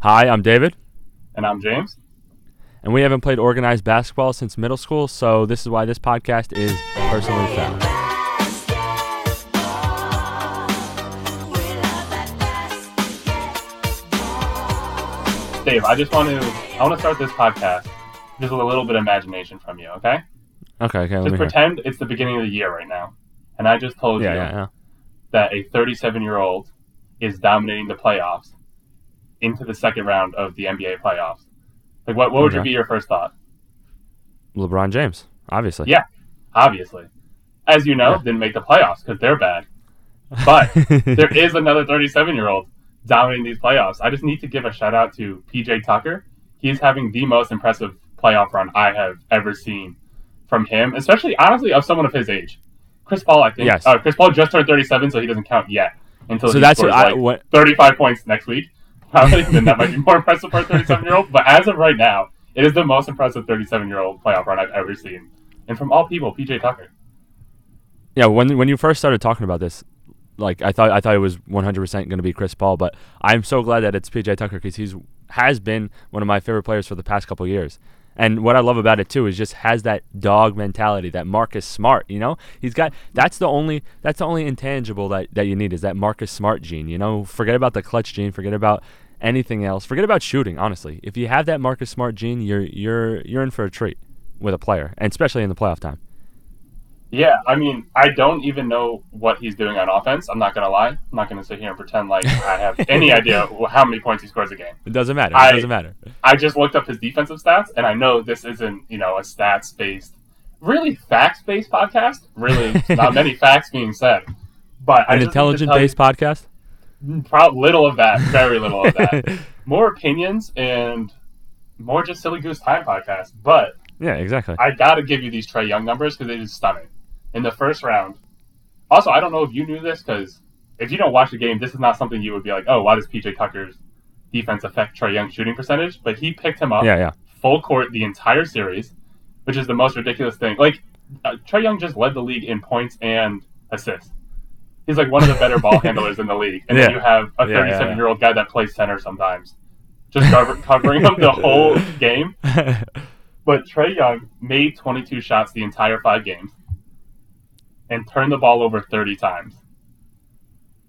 Hi, I'm David, And I'm James. and we haven't played organized basketball since middle school, so this is why this podcast is personally found. Dave, I just want to I want to start this podcast just with a little bit of imagination from you, okay? Okay, okay, let Just pretend it's the beginning of the year right now. And I just told Yeah, you yeah, yeah. that a 37 year old is dominating the playoffs into the second round of the NBA playoffs. Like, what, what would Okay. be your first thought? LeBron James, obviously. Yeah. Obviously. As you know, Yeah. didn't make the playoffs because they're bad. But there is another 37 year old dominating these playoffs. I just need to give a shout out to PJ Tucker. He's having the most impressive playoff run I have ever seen from him, especially honestly of someone of his age. Chris Paul, I think. Yes. Uh, Chris Paul just turned 37, so he doesn't count yet until so he that's scores what I like what 35 points next week. Probably then that might be more impressive for a 37 year old. But as of right now, it is the most impressive 37 year old playoff run I've ever seen. And from all people, PJ Tucker. yeah when when you first started talking about this, like I thought I thought it was 100% going to be Chris Paul, but I'm so glad that it's PJ Tucker because he's has been one of my favorite players for the past couple years. And what I love about it too is just has that dog mentality, that Marcus Smart. You know, he's got that's the only that's the only intangible that that you need is that Marcus Smart gene. You know, forget about the clutch gene, forget about anything else, forget about shooting. Honestly, if you have that Marcus Smart gene, you're you're you're in for a treat with a player, and especially in the playoff time. Yeah, I mean, I don't even know what he's doing on offense. I'm not gonna lie. I'm not gonna sit here and pretend like I have any idea how many points he scores a game. It doesn't matter. I- it doesn't matter. I just looked up his defensive stats, and I know this isn't, you know, a stats based, really facts based podcast. Really, not many facts being said. But An just intelligent tell you- based podcast. Pro- little of that, very little of that. More opinions and more just silly goose time podcast. But yeah, exactly. I gotta give you these Trae Young numbers because they is stunning. In the first round, also I don't know if you knew this because if you don't watch the game, this is not something you would be like, oh, why does PJ Tucker's defense affect Trae Young's shooting percentage? But he picked him up yeah, yeah. full court the entire series, which is the most ridiculous thing. Like uh, Trae Young just led the league in points and assists. He's like one of the better ball handlers in the league, and then you have a Yeah, yeah, 37 year old guy that plays center sometimes, just cover, covering him the whole game. But Trae Young made 22 shots the entire five games and turned the ball over 30 times.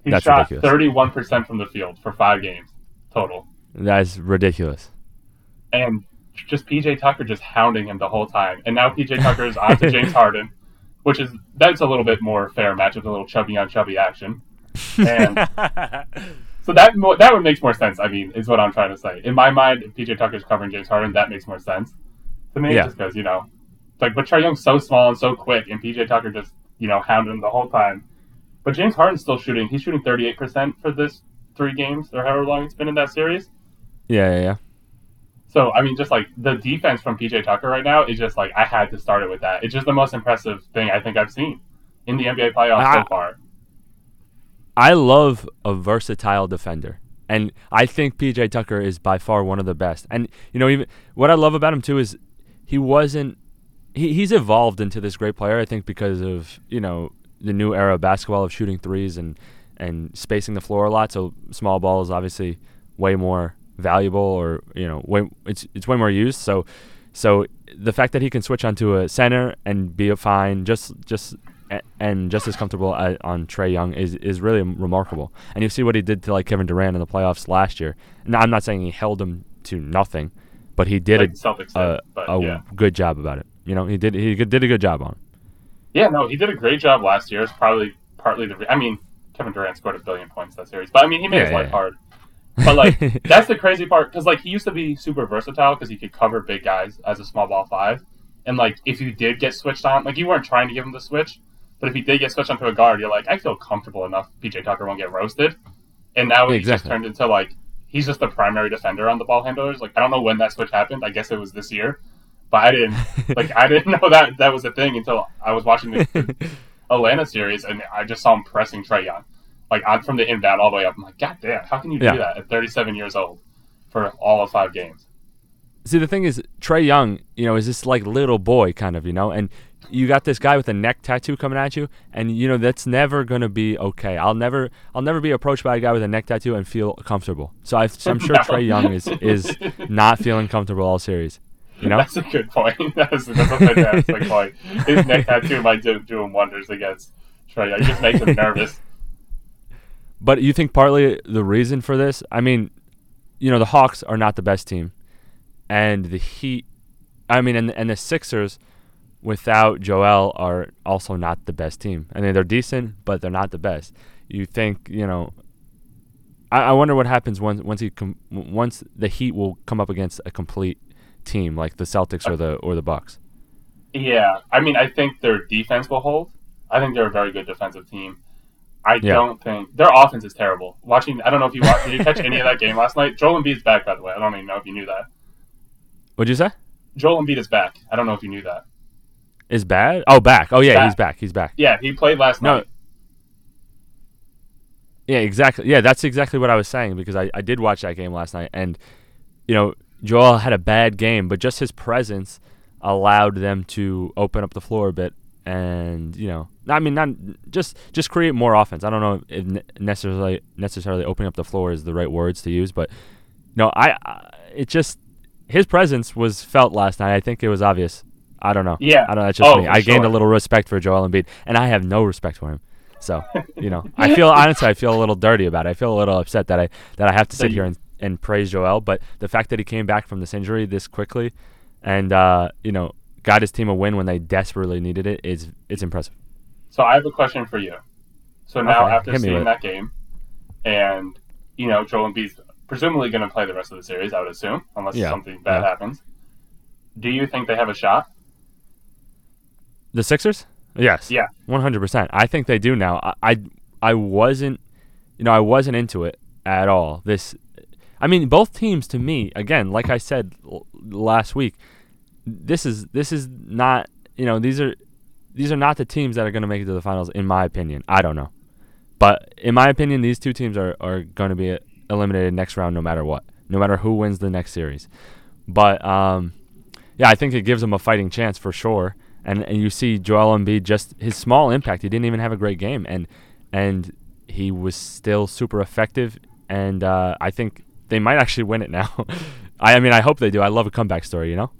He That's shot ridiculous. 31% from the field for five games total. That's ridiculous. And just PJ Tucker just hounding him the whole time. And now PJ Tucker is on to James Harden, which is that's a little bit more fair match matchup, a little chubby on chubby action. And so that mo- that would makes more sense. I mean, is what I'm trying to say. In my mind, if PJ Tucker's covering James Harden, that makes more sense to me. Yeah. Just because you know, like but Trae Young's so small and so quick, and PJ Tucker just you know hounding him the whole time. But James Harden's still shooting. He's shooting 38 percent for this three games or however long it's been in that series. yeah, yeah, yeah. So I mean, just like the defense from PJ Tucker right now is just like I had to start it with that. It's just the most impressive thing I think I've seen in the NBA playoffs I- so far. I love a versatile defender. And I think PJ Tucker is by far one of the best. And you know, even what I love about him too is he wasn't he, he's evolved into this great player, I think, because of, you know, the new era of basketball of shooting threes and and spacing the floor a lot. So small ball is obviously way more valuable or, you know, way it's it's way more used. So so the fact that he can switch onto a center and be a fine, just just and just as comfortable at, on Trae Young is is really remarkable. And you see what he did to like Kevin Durant in the playoffs last year. Now I'm not saying he held him to nothing, but he did Like a, Celtics a, did, but a yeah. good job about it. You know, he did he did a good job on. Him. Yeah, no, he did a great job last year. It's probably partly the. Re- I mean, Kevin Durant scored a billion points that series, but I mean, he made Yeah, his yeah, life yeah. hard. But like, that's the crazy part because like he used to be super versatile because he could cover big guys as a small ball five, and like if you did get switched on, like you weren't trying to give him the switch, but if he did get switched onto a guard, you're like, I feel comfortable enough. PJ Tucker won't get roasted, and now he's just turned into like he's just the primary defender on the ball handlers. Like I don't know when that switch happened. I guess it was this year, but I didn't like I didn't know that that was a thing until I was watching the, Atlanta series and I just saw him pressing Trae Young, like on from the inbound all the way up. I'm like, God damn, how can you Yeah. do that at 37 years old for all of five games? See, the thing is, Trae Young, you know, is this like little boy kind of, you know, and you got this guy with a neck tattoo coming at you, and you know that's never gonna be okay. I'll never, I'll never be approached by a guy with a neck tattoo and feel comfortable. So I, am sure No. Trae Young is is not feeling comfortable all series. You know, That's a good point. That's, that's a fantastic point. His neck tattoo might do, do him wonders against Trae. It just makes him nervous. but you think partly the reason for this? I mean, you know, the Hawks are not the best team, and the Heat. I mean, and and the Sixers without Joel are also not the best team. I mean, they're decent, but they're not the best. You think, you know, I, I wonder what happens once once he com- once the Heat will come up against a complete team like the Celtics or the or the Bucks. Yeah, I mean, I think their defense will hold. I think they're a very good defensive team. I Yeah. don't think their offense is terrible. Watching, I don't know if you watched. Did you catch any of that game last night? Joel Embiid's back, by the way. I don't even know if you knew that. What'd you say? Joel Embiid is back. I don't know if you knew that. Is bad? Oh, back. Oh yeah, Back. he's back. He's back. Yeah, he played last No. night. Yeah, exactly. Yeah, that's exactly what I was saying because I, I did watch that game last night and you know, Joel had a bad game, but just his presence allowed them to open up the floor a bit and, you know, I mean not just just create more offense. I don't know if necessarily necessarily opening up the floor is the right words to use, but no, I, I it just his presence was felt last night. I think it was obvious. I don't know. Yeah. I don't know. That's just Oh, me. I gained a little respect for Joel Embiid, and I have no respect for him. So, you know, I feel honestly, I feel a little dirty about it. I feel a little upset that I that I have to So sit you- here and, and praise Joel, but the fact that he came back from this injury this quickly, and uh, you know, got his team a win when they desperately needed it is it's impressive. So I have a question for you. So now Okay, after seeing that game, and you know Joel Embiid's presumably going to play the rest of the series, I would assume, unless Yeah, something bad yeah. happens. Do you think they have a shot? The Sixers? Yes. Yeah. One hundred percent. I think they do now. I, I I wasn't you know, I wasn't into it at all. This I mean, both teams to me, again, like I said l- last week, this is this is not you know, these are these are not the teams that are gonna make it to the finals, in my opinion. I don't know. But in my opinion, these two teams are, are going to be eliminated next round no matter what, no matter who wins the next series. But um, yeah, I think it gives them a fighting chance for sure. And and you see Joel Embiid just his small impact. He didn't even have a great game, and and he was still super effective. And uh, I think they might actually win it now. I, I mean, I hope they do. I love a comeback story, you know.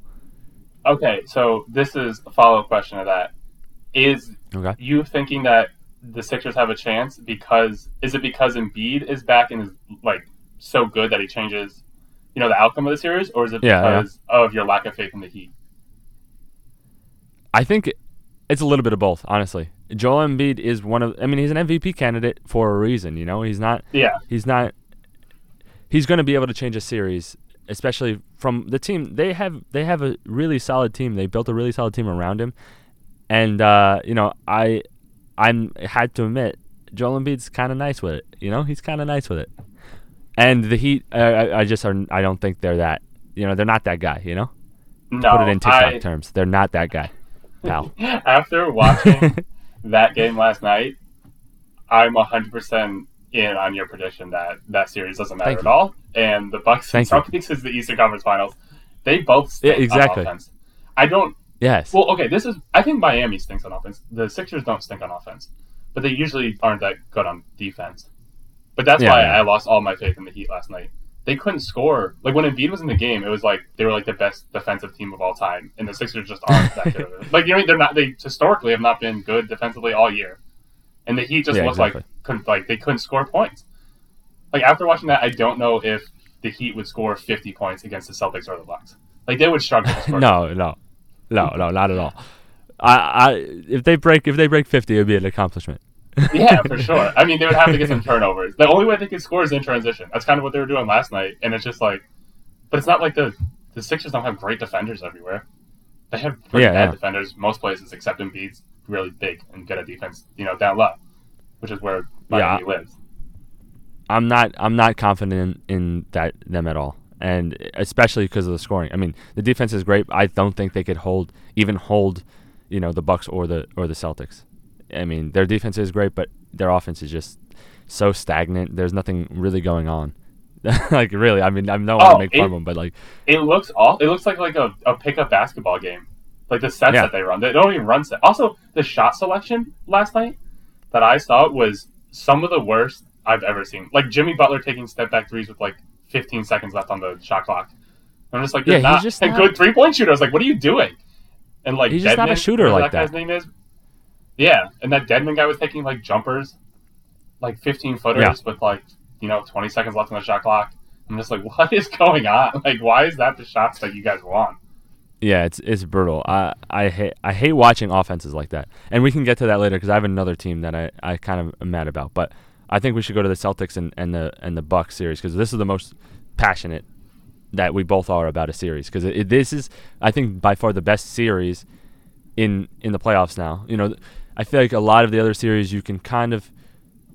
Okay, so this is a follow up question to that. Is Okay. you thinking that the Sixers have a chance because is it because Embiid is back and is like so good that he changes, you know, the outcome of the series, or is it Yeah, yeah. because of your lack of faith in the Heat? I think it's a little bit of both, honestly. Joel Embiid is one of. I mean, he's an MVP candidate for a reason. You know, he's not. Yeah, He's not. He's going to be able to change a series, especially from the team. They have they have a really solid team. They built a really solid team around him, and uh, you know, I I'm had to admit, Joel Embiid's kind of nice with it. You know, he's kind of nice with it. And the Heat, uh, I, I just are. I don't think they're that. You know, they're not that guy. You know, no. put it in TikTok I, terms, they're not that guy, pal. after watching that game last night, I'm 100% in on your prediction that that series doesn't matter Thank at you. all. And the Bucks and you. Celtics is the Eastern Conference Finals. They both stink Yeah, exactly. on offense. I don't. yes. Well, okay, this is. I think Miami stinks on offense. The Sixers don't stink on offense, but they usually aren't that good on defense. But that's Yeah, why yeah. I lost all my faith in the Heat last night. They couldn't score. Like when Embiid was in the game, it was like they were like the best defensive team of all time, and the Sixers just aren't that good. Like you know, they're not. They historically have not been good defensively all year, and the Heat just Yeah, looked exactly. like couldn't like they couldn't score points. Like after watching that, I don't know if the Heat would score 50 points against the Celtics or the Bucks. Like they would struggle. No, no, no, no, not at all. I, I, if they break, if they break fifty, it would be an accomplishment. yeah, for sure. I mean, they would have to get some turnovers. The only way they could score is in transition. That's kind of what they were doing last night, and it's just like, but it's not like the the Sixers don't have great defenders everywhere. They have pretty Yeah, bad yeah. defenders most places, except in Embiid's really big and good at defense. You know, down low, which is where Miami lives. I'm not, I'm not confident in, in that them at all, and especially because of the scoring. I mean, the defense is great. I don't think they could hold, even hold, you know, the Bucks or the or the Celtics. I mean, their defense is great, but their offense is just so stagnant. There's nothing really going on. like really, I mean, I don't want Oh, to make fun it- of them, but like, It looks all. It looks like like a, a pickup basketball game. Like the sets Yeah. that they run, they don't even run set. Also, the shot selection last night that I saw was some of the worst I've ever seen. Like Jimmy Butler taking step back threes with like 15 seconds left on the shot clock. I'm just like, Yeah, you're he's not just a not- good three point shooter. I was like, what are you doing? And like, He's just not a shooter like that guy's name is. Yeah, and that Dedmon guy was taking like jumpers, like 15 footers Yeah. with like you know 20 seconds left on the shot clock. I'm just like, what is going on? Like, why is that the shots that you guys want? Yeah, it's it's brutal. I I hate I hate watching offenses like that. And we can get to that later because I have another team that I, I kind of am mad about. But I think we should go to the Celtics and, and the and the Bucks series because this is the most passionate that we both are about a series because this is I think by far the best series in in the playoffs now. You know, I feel like a lot of the other series you can kind of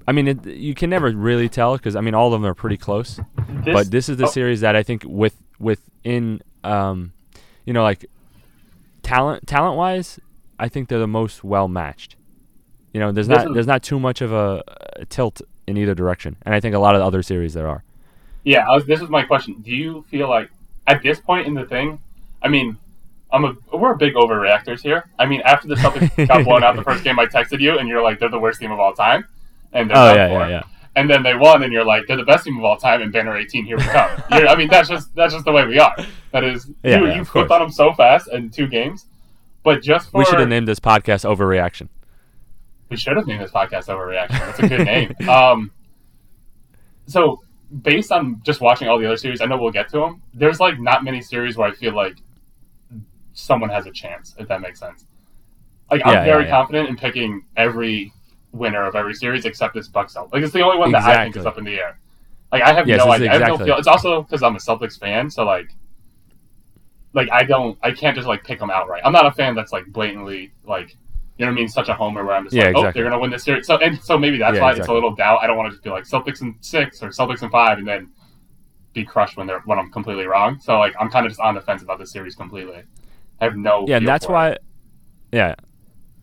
I mean, it, you can never really tell because I mean all of them are pretty close This, but this is the oh, series that I think with within um, you know like talent talent wise, I think they're the most well matched. You know, there's not there's not too much of a, a tilt in either direction, and I think a lot of the other series there are. Yeah, I was, this is my question. Do you feel like at this point in the thing? I mean, I'm a we're a big overreactors here. I mean, after the Celtics got blown out the first game, I texted you, and you're like, they're the worst team of all time, and they're Oh yeah, for. yeah, yeah. And then they won, and you're like, they're the best team of all time, and banner 18, here we come. You're, I mean, that's just that's just the way we are. That is, Yeah, you, yeah, you flipped course. on them so fast in two games, but just for We should have named this podcast "Overreaction." we should have named this podcast overreaction. That's a good name. Um, so based on just watching all the other series, I know we'll get to them. There's like not many series where I feel like someone has a chance, if that makes sense. Like I'm Yeah, very yeah, yeah. confident in picking every winner of every series except this Bucks Celtics. Like it's the only one that I think is up in the air. Like I have Yes, no idea. I have no feel. It's also because I'm a Celtics fan, so like. Like I don't, I can't just like pick them outright. I'm not a fan that's like blatantly like, you know what I mean, such a homer where I'm just Yeah, like, oh, they're gonna win this series. So and so maybe that's Yeah, why it's a little doubt. I don't want to just be like Celtics in six or Celtics in five, and then be crushed when they're when I'm completely wrong. So like I'm kind of just on the fence about this series completely. I have no. Yeah, and that's for it. why. Yeah,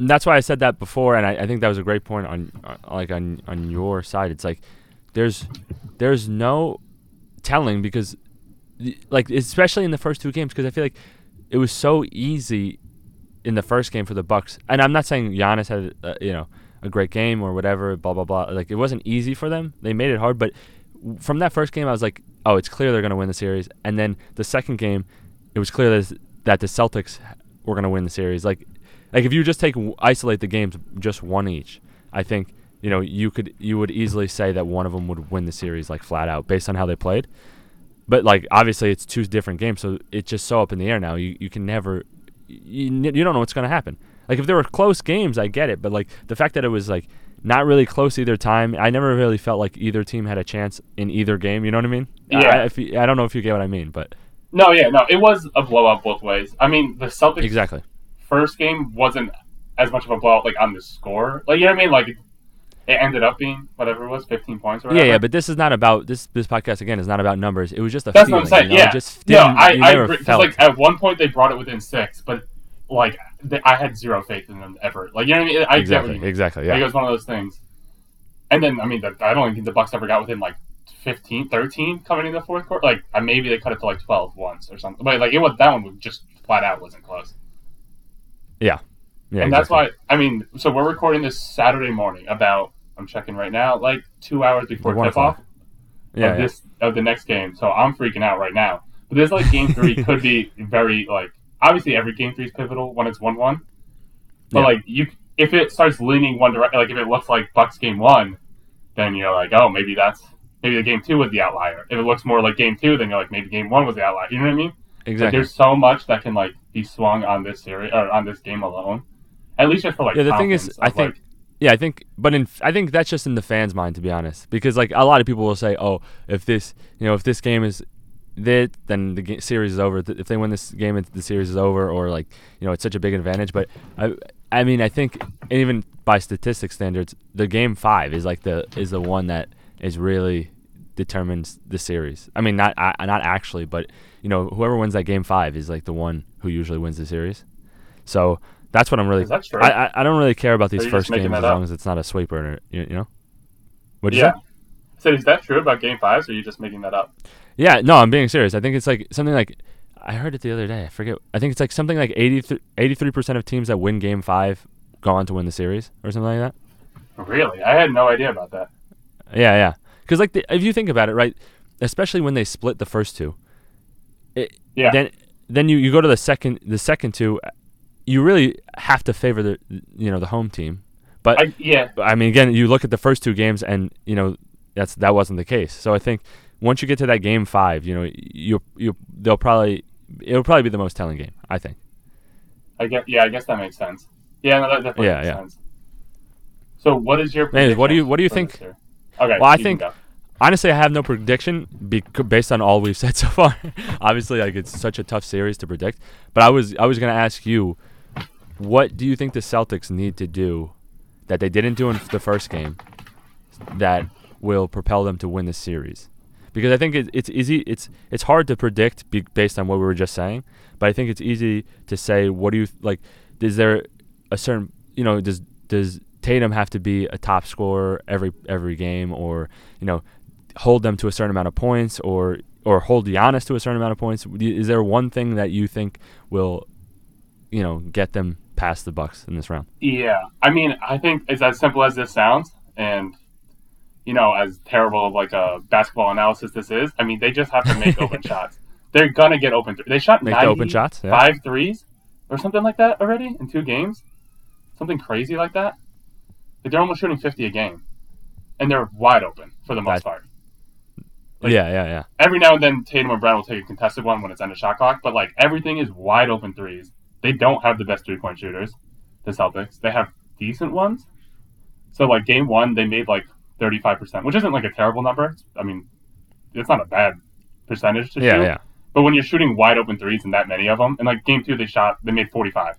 and that's why I said that before, and I, I think that was a great point on uh, like on on your side. It's like there's there's no telling because like especially in the first two games because I feel like it was so easy in the first game for the Bucks, and I'm not saying Giannis had uh, you know a great game or whatever, blah blah blah. Like it wasn't easy for them. They made it hard, but from that first game, I was like, oh, it's clear they're going to win the series. And then the second game, it was clear that, that the Celtics were going to win the series. Like, like if you just take isolate the games just one each, I think you know you could you would easily say that one of them would win the series like flat out based on how they played. But like obviously it's two different games, so it's just so up in the air now. You you can never you, you don't know what's going to happen. Like if there were close games, I get it, but like the fact that it was like not really close either time, I never really felt like either team had a chance in either game. You know what I mean? Yeah. I, if you- I don't know if you get what I mean, but No, yeah, no, it was a blowout both ways. I mean, the Celtics exactly. First game wasn't as much of a blowout like on the score. Like you know what I mean? Like it ended up being whatever it was, fifteen points or Yeah, whatever. yeah, but this is not about this. This podcast again is not about numbers. It was just a That's feeling. what I'm saying. You know? yeah, just no, I, I felt. like at one point they brought it within six, but like they, I had zero faith in them ever. Like you know what I mean? I exactly, mean. exactly. Like, it was one of those things. And then I mean, the, I don't even think the Bucks ever got within like 15, 13 coming in the fourth quarter. Like maybe they cut it to like twelve once or something. But like it was that one was just flat out wasn't close. Yeah, yeah. and that's why I mean, so we're recording this Saturday morning about I'm checking right now, like two hours before tip off. Yeah, of yeah. this of the next game. So I'm freaking out right now. But this like game three could be very like obviously every game three is pivotal when it's one one. But Yeah. like you if it starts leaning one direction like if it looks like Bucks game one, then you're like, oh maybe that's maybe the game two was the outlier. If it looks more like game two, then you're like maybe game one was the outlier. You know what I mean? Like, exactly. there's so much that can like be swung on this series or on this game alone. At least just for like Yeah, the thing is, I of, think, like, yeah, I think, but in, I think that's just in the fans' mind, to be honest, because like a lot of people will say, oh, if this, you know, if this game is that, then the series is over. If they win this game, the series is over, or like, you know, it's such a big advantage. But I, I mean, I think even by statistics standards, the game five is like the is the one that is really determines the series. I mean, not I, not actually, but you know, whoever wins that game five is like the one who usually wins the series. So that's what I'm really. I, I I don't really care about these Or you're just first games as up? long as it's not a sweeper. Or, you, you know. What'd you yeah. say? So is that true about game fives or are you just making that up? Yeah, no, I'm being serious. I think it's like something like I heard it the other day. I forget. I think it's like something like 83 percent of teams that win Game Five go on to win the series or something like that. Really, I had no idea about that. Yeah, yeah. Because like the, if you think about it, right, especially when they split the first two, it, Yeah. then then you, you go to the second the second two, you really have to favor the you know the home team. But I, yeah, I mean, again, you look at the first two games, and you know that's that wasn't the case. So I think once you get to that game five, you know, you you they'll probably it'll probably be the most telling game. I think. I get. Yeah, I guess that makes sense. Yeah, no, that definitely Yeah, makes yeah. sense. So, what is your? Anyways, what do you- what do you think- Okay. Well, I think- go. Honestly, I have no prediction based on all we've said so far. Obviously, like it's such a tough series to predict. But I was I was gonna ask you, what do you think the Celtics need to do that they didn't do in the first game that will propel them to win the series? Because I think it, it's easy. It's it's hard to predict be, based on what we were just saying. But I think it's easy to say what do you like? Is there a certain you know does does Tatum have to be a top scorer every every game, or you know hold them to a certain amount of points, or or hold Giannis to a certain amount of points? Is there one thing that you think will you know get them past the Bucks in this round? Yeah, I mean, I think it's as simple as this sounds, and you know, as terrible of like a basketball analysis this is. I mean, they just have to make open shots. They're gonna get open. Th- they shot Make the open shots. Yeah. five threes or something like that already in two games, something crazy like that. Like, they're almost shooting fifty a game, and they're wide open for the most That- part. Like- yeah, yeah, yeah. Every now and then, Tatum or Brown will take a contested one when it's end of shot clock, but like everything is wide open threes. They don't have the best three point shooters, the Celtics. They have decent ones. So like game one, they made like thirty five percent, which isn't like a terrible number. I mean, it's not a bad percentage to Yeah, shoot. yeah. But when you're shooting wide open threes and that many of them, and like game two, they shot, they made 45,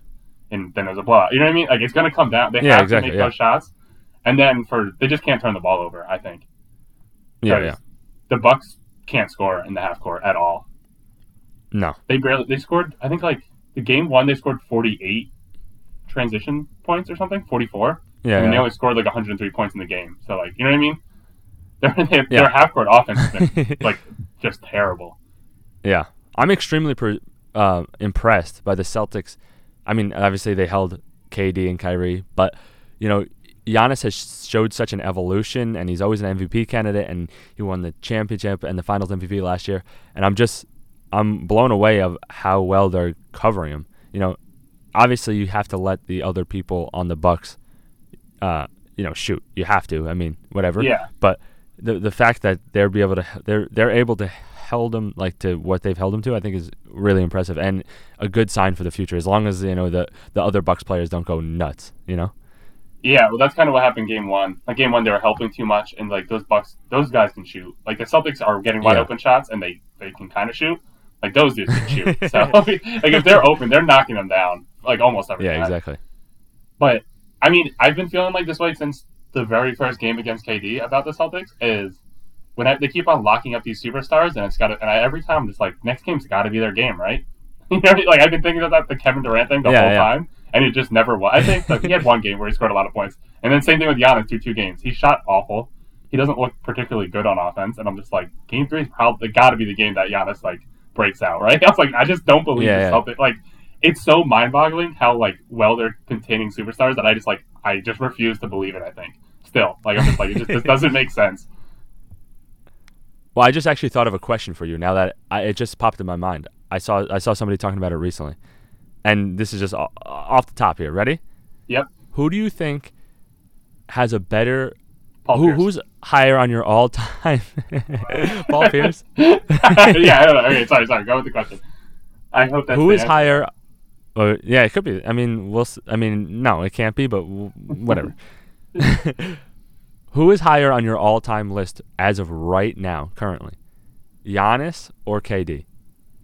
and then there's a blowout. You know what I mean? Like it's gonna come down. They Yeah, have exactly, to make yeah. those shots, and then for they just can't turn the ball over. I think. Yeah, yeah. The Bucks can't score in the half court at all. No. They barely they scored. I think like the game one, they scored 48 transition points or something, 44, Yeah, and they only scored like 103 points in the game. So like, you know what I mean? Their their, Yeah. their half court offense been like just terrible. Yeah, I'm extremely pre- uh, impressed by the Celtics. I mean, obviously they held KD and Kyrie, but you know, Giannis has showed such an evolution, and he's always an MVP candidate, and he won the championship and the Finals MVP last year. And I'm just, I'm blown away of how well they're covering him. You know, obviously you have to let the other people on the Bucks, uh, you know, shoot. You have to. I mean, whatever. Yeah. But the the fact that they're be able to they're they're able to held them like to what they've held them to, I think is really impressive and a good sign for the future. As long as you know the the other Bucks players don't go nuts, you know. Yeah, well, that's kind of what happened game one. Like game one, they were helping too much, and like those Bucks, those guys can shoot. Like the Celtics are getting wide Yeah. open shots, and they they can kind of shoot. Like those dudes can shoot. So like if they're open, they're knocking them down like almost every Yeah, time. exactly. But I mean, I've been feeling like this way since the very first game against KD about the Celtics. Is when I, they keep on locking up these superstars, and it's got to, and I, every time I'm just like, next game's got to be their game, right? You know, like I've been thinking about the Kevin Durant thing the Yeah, whole yeah. time, and it just never was. I think like, he had one game where he scored a lot of points, and then same thing with Giannis through two games. He shot awful. He doesn't look particularly good on offense, and I'm just like, game three is probably got to be the game that Giannis like breaks out, right? I was like, I just don't believe Yeah, the yeah. Celtics. Like, it's so mind-boggling how like well they're containing superstars that I just like I just refuse to believe it. I think still like I'm just like it just this doesn't make sense. Well, I just actually thought of a question for you now that I, it just popped in my mind. I saw I saw somebody talking about it recently, and this is just off the top here. Ready? Yep, Who do you think has a better? Who, who's higher on your all-time? Paul Pierce. yeah, I don't know. Okay, sorry, sorry. Go with the question. I hope that's Who is answer. higher? Or yeah, it could be. I mean, we'll. I mean, no, it can't be. But w- whatever. Who is higher on your all-time list as of right now, currently? Giannis or KD?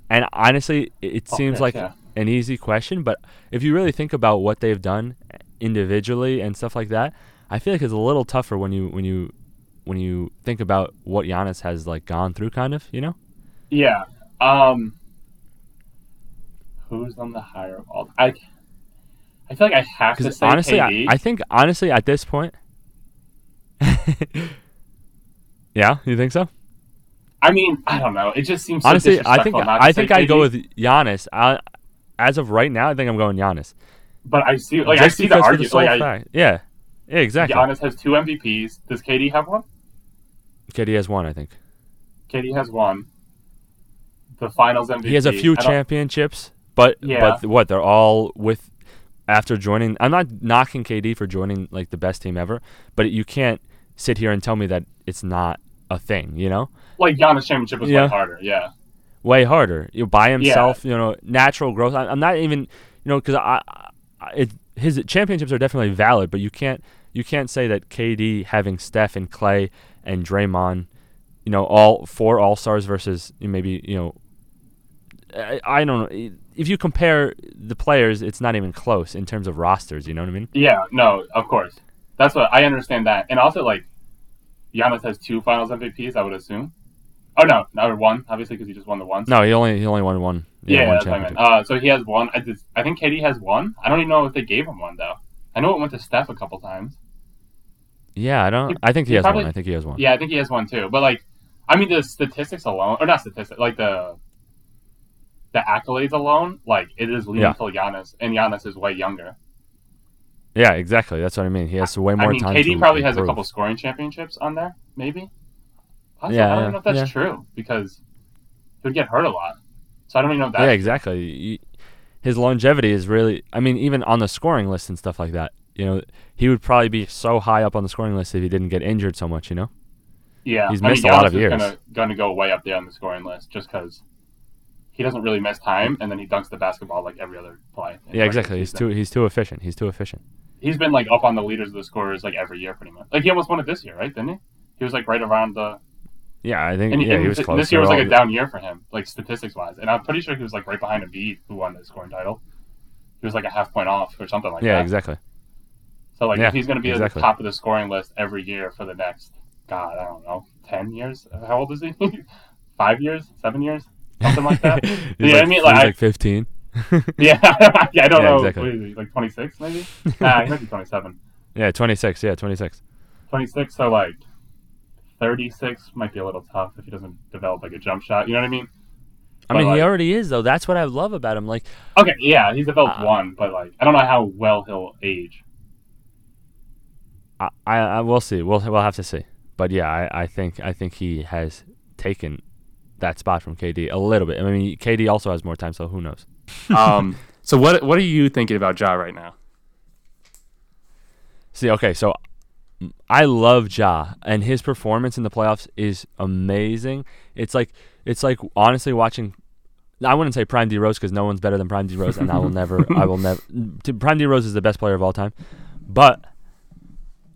And honestly, it, it Oh, seems yes, like yeah. An easy question, but if you really think about what they've done individually and stuff like that, I feel like it's a little tougher when you when you when you think about what Giannis has like gone through, kind of. You know? Yeah. Um. Who's on the higher of all? I. I feel like I have to say honestly, I, KD. I think honestly at this point, yeah, you think so? I mean, I don't know. It just seems so Honestly, I think disrespectful not to I think I go with Giannis. I, as of right now, I think I'm going Giannis. But I see, like, I see the argument. Like, I. Yeah, yeah, exactly. Giannis has two MVPs. Does KD have one? KD has one, I think. KD has one. The Finals MVP. He has a few championships, but Yeah. but what they're all with after joining. I'm not knocking KD for joining like the best team ever, but you can't sit here and tell me that it's not a thing. You know, Like Giannis championship was Yeah. way harder. Yeah. Way harder. You know, by himself. You know, natural growth. I, I'm not even you know because I, I it, his championships are definitely valid, but you can't you can't say that KD having Steph and Clay and Draymond, you know, all four All Stars versus maybe you know. I, I don't know. If you compare the players, it's not even close in terms of rosters. You know what I mean? Yeah. No, of course. That's what I understand that, and also like Giannis has two Finals MVPs. I would assume. Oh no, no one obviously because he just won the one. No, he only he only won one. Yeah, one that's what. Uh, so he has one. I, just, I think KD has one. I don't even know if they gave him one though. I know it went to Steph a couple times. yeah, I don't. he- I think he, he has probably- one. I think he has one. Yeah, I think he has one too. But like, I mean, the statistics alone, or not statistics, like the the accolades alone, like it is leaning Yeah. to Giannis, and Giannis is way younger. Yeah, exactly. That's what I mean. He has way more I mean, time. KD probably has a couple scoring championships on there, maybe. Also, Yeah, I don't know if that's yeah. true because he would get hurt a lot. So I don't even know if that. Yeah, exactly. His longevity is really. I mean, even on the scoring list and stuff like that. You know, he would probably be so high up on the scoring list if he didn't get injured so much. You know. Yeah, He's I mean, missed a lot of years. Gonna, gonna go way up there on the scoring list just because he doesn't really miss time, and then he dunks the basketball like every other play. Yeah, exactly. He's too. He's too efficient. He's too efficient. He's been like up on the leaders of the scorers like every year, pretty much. Like he almost won it this year, right? Didn't he? He was like right around the. Yeah, I think. And, yeah, and he was close. This year was like a down year for him, like statistics wise, and I'm pretty sure he was like right behind Embiid, who won the scoring title. He was like a half point off or something like Yeah, that. Yeah, exactly. So like Yeah, if he's going to be exactly. at the top of the scoring list every year for the next, God, I don't know, ten years. How old is he? Five years? Seven years? Something like that. Yeah, like, I mean, like, I- like 15. yeah, yeah, I don't Yeah, know. exactly. What is he, like 26 maybe? nah, he might be 27. yeah, 26. Yeah, 26. 26, so like 36 might be a little tough if he doesn't develop like a jump shot. You know what I mean? I But, mean, he already is though. That's what I love about him. Like, Okay, yeah, he's developed Uh, one, but like I don't know how well he'll age. I, I, I will see. We'll we'll have to see. But yeah, I, I think I think he has taken that spot from KD a little bit. I mean, KD also has more time, so who knows? Um, so what what are you thinking about Ja right now? See, okay, so I love Ja, and his performance in the playoffs is amazing. It's like it's like honestly watching. I wouldn't say Prime D Rose because no one's better than Prime D Rose, and I will never, I will never. Prime D Rose is the best player of all time, but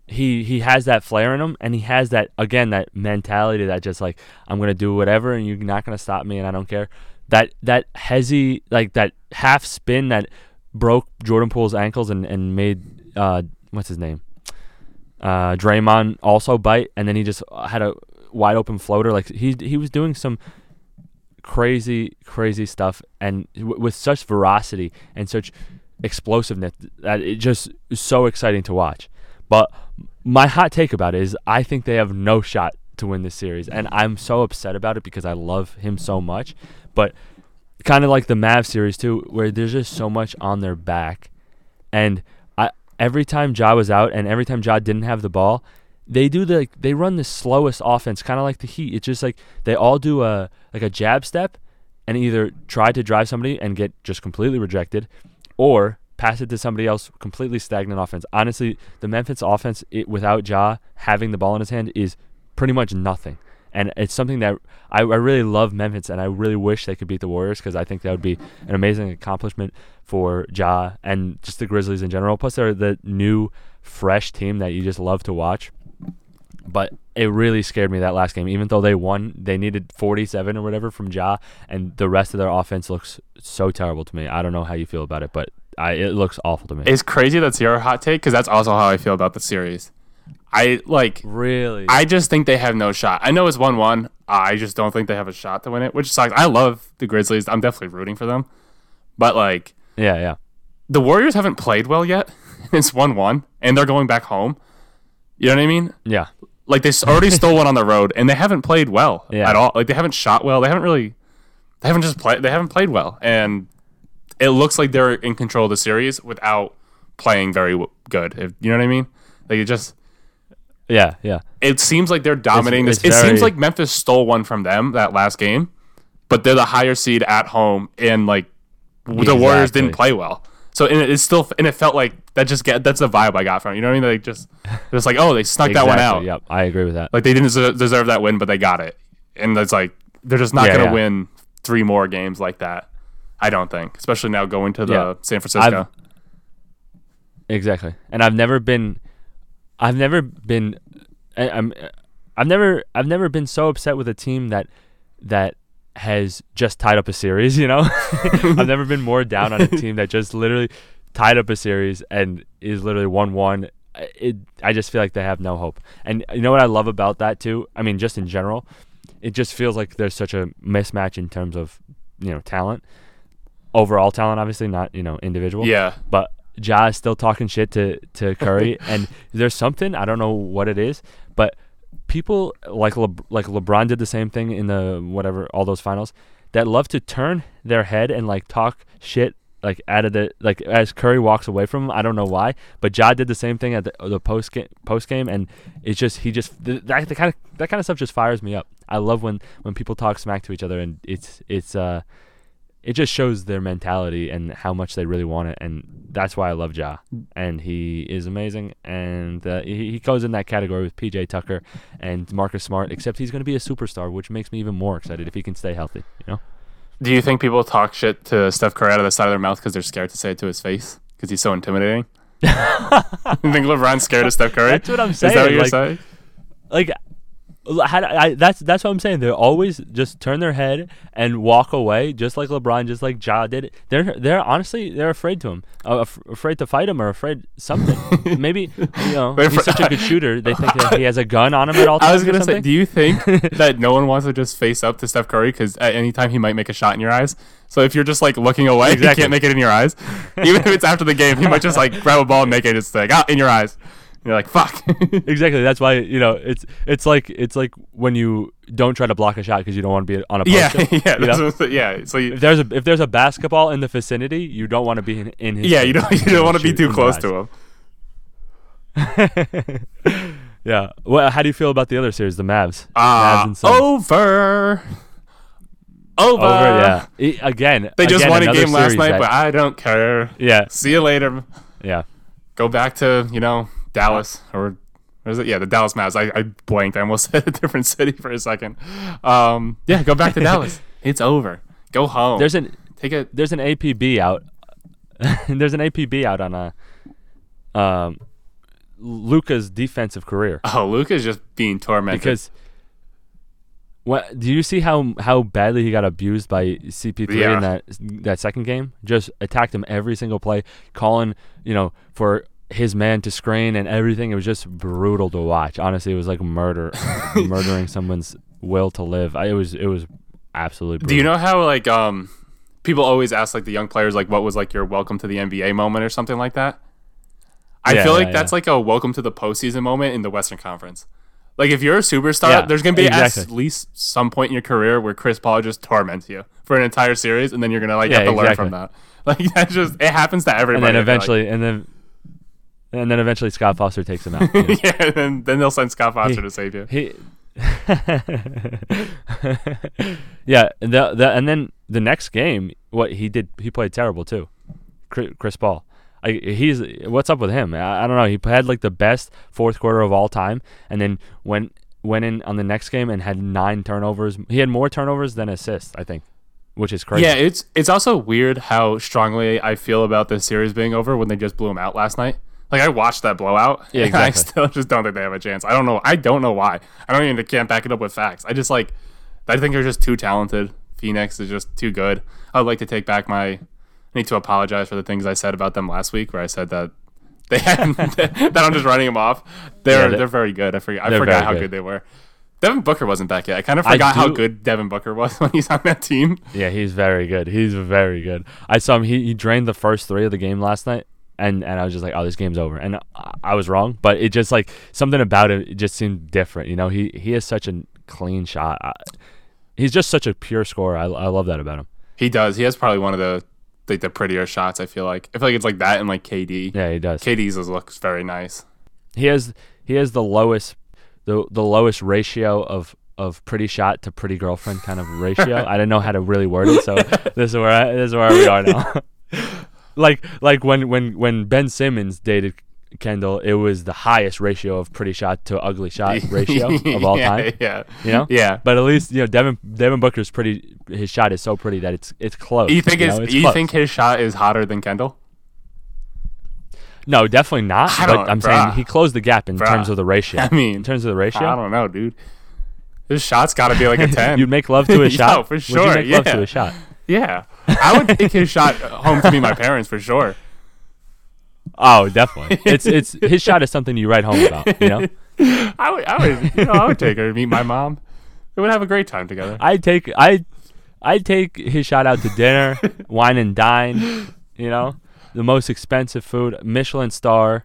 he he has that flair in him, and he has that again that mentality that just like I'm gonna do whatever, and you're not gonna stop me, and I don't care. That that hezzy like that half spin that broke Jordan Poole's ankles and and made uh what's his name uh Draymond also bite, and then he just had a wide open floater. Like he he was doing some crazy crazy stuff, and w- with such veracity and such explosiveness that it just is so exciting to watch. But my hot take about it is I think they have no shot to win this series, and I'm so upset about it because I love him so much. But kind of like the Mav series too, where there's just so much on their back, and every time Ja was out and every time Ja didn't have the ball, they do the they run the slowest offense, kind of like the Heat. It's just like they all do a like a jab step, and either try to drive somebody and get just completely rejected, or pass it to somebody else, completely stagnant offense. Honestly, the Memphis offense it, without Ja having the ball in his hand is pretty much nothing. And it's something that I, I really love Memphis, and I really wish they could beat the Warriors because I think that would be an amazing accomplishment for Ja and just the Grizzlies in general. Plus, they're the new, fresh team that you just love to watch. But it really scared me that last game. Even though they won, they needed 47 or whatever from Ja, and the rest of their offense looks so terrible to me. I don't know how you feel about it, but I, it looks awful to me. It's crazy that's your hot take because that's also how I feel about the series. I like. really? I just think they have no shot. I know it's one one. I just don't think they have a shot to win it, which sucks. I love the Grizzlies. I'm definitely rooting for them, but like yeah, yeah. the Warriors haven't played well yet. It's one one, and they're going back home. You know what I mean? Yeah. Like they already stole one on the road, and they haven't played well Yeah. at all. Like they haven't shot well. They haven't really. They haven't just played. They haven't played well, and it looks like they're in control of the series without playing very good. If, you know what I mean? Like it just. Yeah, yeah. It seems like they're dominating it's this. It seems like Memphis stole one from them that last game, but they're the higher seed at home, and like the Warriors didn't play well. So and it- it's still and it felt like that just get that's the vibe I got from it. You know what I mean? Like just it's like oh they snuck that one out. Yep, I agree with that. Like they didn't deserve, that win, but they got it. And it's like they're just not Yeah, gonna yeah. win three more games like that. I don't think, especially now going to the Yeah. San Francisco. Exactly. And I've never been I've never been I, I'm I've never I've never been so upset with a team that that has just tied up a series, you know? I've never been more down on a team that just literally tied up a series and is literally 1-1. It I just feel like they have no hope. And you know what I love about that too? I mean, just in general, it just feels like there's such a mismatch in terms of, you know, talent. Overall talent obviously, not, you know, individual yeah, but Ja is still talking shit to, to Curry, and there's something I don't know what it is, but people like Le, like LeBron did the same thing in the whatever all those finals that love to turn their head and like talk shit like out of the like as Curry walks away from him. I don't know why, but Ja did the same thing at the, the post game post game, and it's just he just th- that the kind of that kind of stuff just fires me up. I love when when people talk smack to each other, and it's it's uh it just shows their mentality and how much they really want it, and that's why I love Ja. And he is amazing, and uh, he, he goes in that category with PJ Tucker and Marcus Smart. Except he's going to be a superstar, which makes me even more excited if he can stay healthy. You know? Do you think people talk shit to Steph Curry out of the side of their mouth because they're scared to say it to his face because he's so intimidating? you think LeBron's scared of Steph Curry? That's what I'm saying. Is that what you're like- saying? Like. How, I, that's that's what I'm saying. They always just turn their head and walk away, just like LeBron, just like Ja did. They're they're honestly they're afraid to him, uh, af- afraid to fight him, or afraid something. Maybe you know They're he's afra- such a good shooter. They think that he has a gun on him at all times. I was gonna say, do you think that no one wants to just face up to Steph Curry because at any time he might make a shot in your eyes? So if you're just like looking away, Exactly. he can't make it in your eyes. Even if it's after the game, he might just like grab a ball and make it. It's like ah, in your eyes. You're like fuck. Exactly. That's why you know it's it's like it's like when you don't try to block a shot because you don't want to be on a yeah, yeah, you know? yeah. So you, If there's a if there's a basketball in the vicinity, you don't want to be in, in his. yeah, you don't you don't want to be too close to him. yeah. Well, how do you feel about the other series, the Mavs? Ah, and over. Over. Over. Yeah. I- again. They just again, won a game last night, that- but I don't care. yeah, See you later. yeah. Go back to you know Dallas or. What is it? Yeah, the Dallas Mavs. I, I blanked. I almost said a different city for a second. Um, yeah, go back to Dallas. It's over. Go home. There's an Take a there's an APB out. there's an APB out on a um Luka's defensive career. Oh, Luka's just being tormented. because what do you see how how badly he got abused by CP3 Yeah. in that that second game? Just attacked him every single play, calling you know for his man to screen and everything. It was just brutal to watch. Honestly, it was like murder, murdering someone's will to live. I, it was it was absolutely. Brutal. do you know how like um people always ask like the young players like what was like your welcome to the NBA moment or something like that? I Yeah, feel like yeah, that's yeah. like a welcome to the postseason moment in the Western Conference. Like if you're a superstar, there's gonna be at least some point in your career where Chris Paul just torments you for an entire series, and then you're gonna like have to learn from that. Like that just it happens to everybody. And then feel like. eventually, and then. And then eventually Scott Foster takes him out. yeah, and then, then they'll send Scott Foster He- to save you. He, yeah, the, the and then the next game, what he did, he played terrible too. Chris, Chris Paul, I, he's what's up with him? I, I don't know. He had like the best fourth quarter of all time, and then went went in on the next game and had nine turnovers. He had more turnovers than assists, I think, which is crazy. Yeah, it's it's also weird how strongly I feel about this series being over when they just blew him out last night. Like I watched that blowout, Yeah, and I still just don't think they have a chance. I don't know. I don't know why. I don't even can't back it up with facts. I just like I think they're just too talented. Phoenix is just too good. I would like to take back my. I need to apologize for the things I said about them last week, where I said that they had that I'm just running them off. They're Yeah, they're, they're- very good. I forgot I forgot how good. good they were. Devin Booker wasn't back yet. I kind of forgot how good Devin Booker was when he's on that team. Yeah, he's very good. He's very good. I saw him. He, he drained the first three of the game last night. And and I was just like, oh, this game's over, and I, I was wrong, but it just like something about it, it just seemed different. You know, he he has such a clean shot. I, he's just such a pure scorer. I, I love that about him. He does. He has probably one of the like the prettier shots. I feel like. I feel like it's like that and like KD. Yeah, he does. KD's looks very nice. He has he has the lowest the the lowest ratio of of pretty shot to pretty girlfriend kind of ratio. I didn't know how to really word it, so this is where I, this is where we are now. like like when when when Ben Simmons dated Kendall, it was the highest ratio of pretty shot to ugly shot ratio of all yeah, time. Yeah. You know, Yeah. But at least you know Devin Devin Booker's pretty. His shot is so pretty that it's it's close. You think you know, you close. think his shot is hotter than Kendall? No, definitely not. But I'm bruh. saying he closed the gap in Bruh. terms of the ratio. I mean, in terms of the ratio, I don't know, dude. His shot's got to be like a ten. you'd make love to a shot. for Would sure, you make love yeah. to a shot? yeah, I would take his shot home to meet my parents for sure. Oh, definitely. It's it's his shot is something you write home about. You know, I would, I would, you know, I would take her to meet my mom. We would have a great time together. I take I I take his shot out to dinner, wine and dine. You know, the most expensive food, Michelin star,